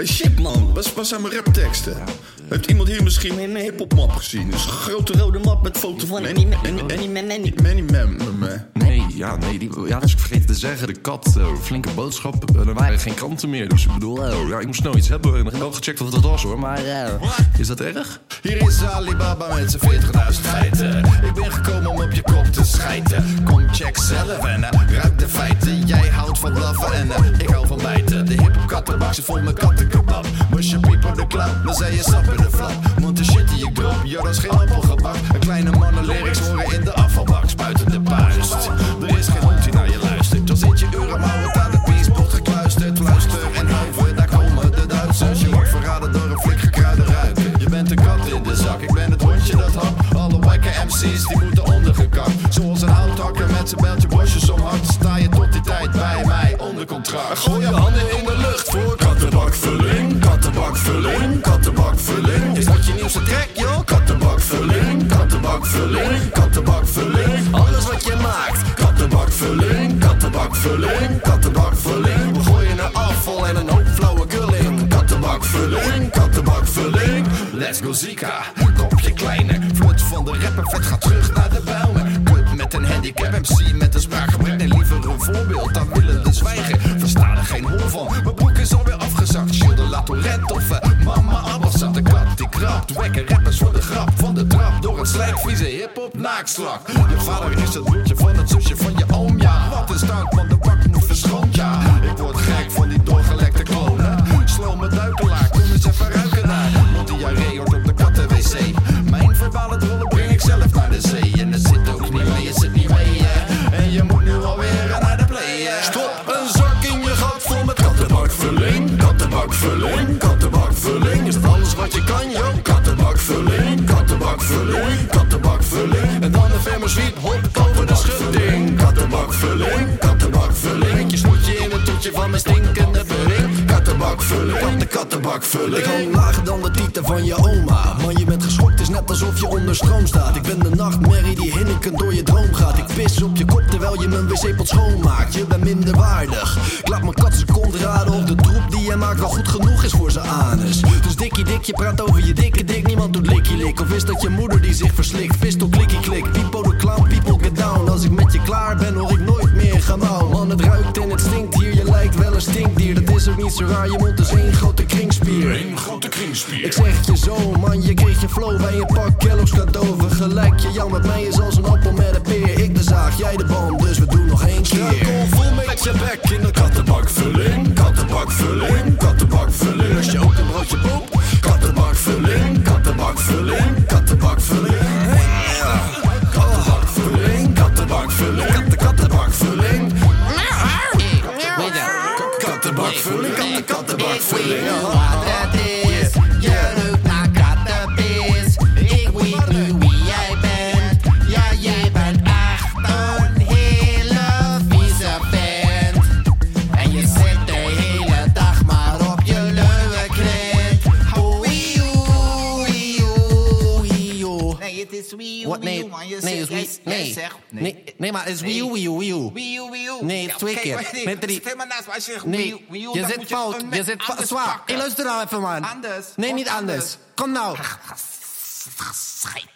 Hey shit man, wat, wat zijn mijn rapteksten? Heeft iemand hier misschien een hip-hop map gezien? Dus een grote rode map met foto van Annie Man. Nee, ja, nee, die, ja, dat is ik vergeten te zeggen. De kat, eh, flinke boodschap. eh, er waren geen kranten meer. Dus ik bedoel, eh, ja, ik moest snel iets hebben. En ik heb wel gecheckt of dat was hoor. Maar eh, is dat erg? Hier is Alibaba met zijn 40.000 feiten. Ik ben gekomen om op je kop te schijten. Kom check zelf en ruik de feiten. Jij houdt van blaffen en ik hou. Kattenbak zit vol met kattenkebab. Moest je piep op de klap, dan zei je stap in de flap. Want de shit die ik drop, ja dat is geen appelgebak. Een kleine mannen lyrics horen in de afvalbak. Spuiten de puist. Er is geen hond die naar je luistert. Dan zit je urenmouwen aan de piespot gekluisterd. Fluister en huiver, daar komen de Duitsers. Je wordt verraden door een flik gekruide. Je bent een kat in de zak, ik ben het hondje dat hap. Alle wakke MC's die moeten ondergekakt. Zoals een houthakker met zijn beltje bosjes omhakt. Sta je tot die tijd bij mij onder contract. Gooi je handen in de kattenbakvulling, kattenbakvulling. Alles wat je maakt. Kattenbakvulling, kattenbakvulling, kattenbakvulling. We gooien er afval en een hoop flauwe gulling. Kattenbakvulling, kattenbakvulling. Let's go Zika, kopje kleine. Flut van de rapper, vet gaat terug naar de bijlmer. Kut met een handicap, MC met een spraakgebrek. Nee, liever een voorbeeld dan willen de zwijgen. Versta er geen hol van, mijn broek is alweer afgezakt. Gilles La Tourette of Wekken rappers voor de grap van de trap. Door het slijk, vieze hip-hop naakslak. Je vader is het bloedje van het zusje van je oom, ja. Wat een stank van de bak kattenbakvulling, kattenbakvulling. En dan een ferme sweep, hop over de schutting. Kattenbakvulling, kattenbakvulling. Je snoetje in het toetje van mijn stinkende pudding. Kattenbakvulling, katten, kattenbakvulling. Ik hang lager dan de tieten van je oma. Man, je bent geschokt, is net alsof je onder stroom staat. Ik ben de nachtmerrie die hinnikend door je droom gaat. Ik pis op je kop terwijl je mijn wc-pot schoonmaakt. Je bent minder waardig. Ik laat mijn kat kont raden of de troep die je maakt wel goed genoeg is voor zijn anus. Dus dikkie dik, je praat over je dik. Lik. Of is dat je moeder die zich verslikt? Pistol klikkie klik. Pipo de clown, people get down. Als ik met je klaar ben, hoor ik nooit meer gaan mouw. Man, het ruikt en het stinkt hier. Je lijkt wel een stinkdier. Dat is ook niet zo raar. Je mond is één grote kringspier. Een grote kringspier. Ik zeg het je zo, man, je kreeg je flow bij een pak Kellogg's cadeau. Vergelijk je jou met mij is als een appel met een peer. Ik de zaag, jij de boom, dus we doen nog één keer. Kom vol met je bek in de kattenbakvulling. Kattenbakvulling, kattenbakvulling. Kattenbakvulling, kattenbakvulling. Ja. Kattenbakvulling, kattenbakvulling, katten, kattenbakvulling. Kattenbakvulling, katten, kattenbakvulling. Wii U, Wat? Wii Nee, U, man. Je nee, zegt- is Wii... jij Nee. zegt- Nee, nee, maar het is Wii U, Wii U, Wii U. Wii U, Wii U. Nee, Ja, twee kijk, keer. maar nee, Met drie. naast. Maar als je zegt Nee, Wii U, Wii U, je dan zit moet je fout. Je met zit zwaar. Hey, luister nou even, man. Anders. Nee, niet anders. anders. Kom nou. Scheid.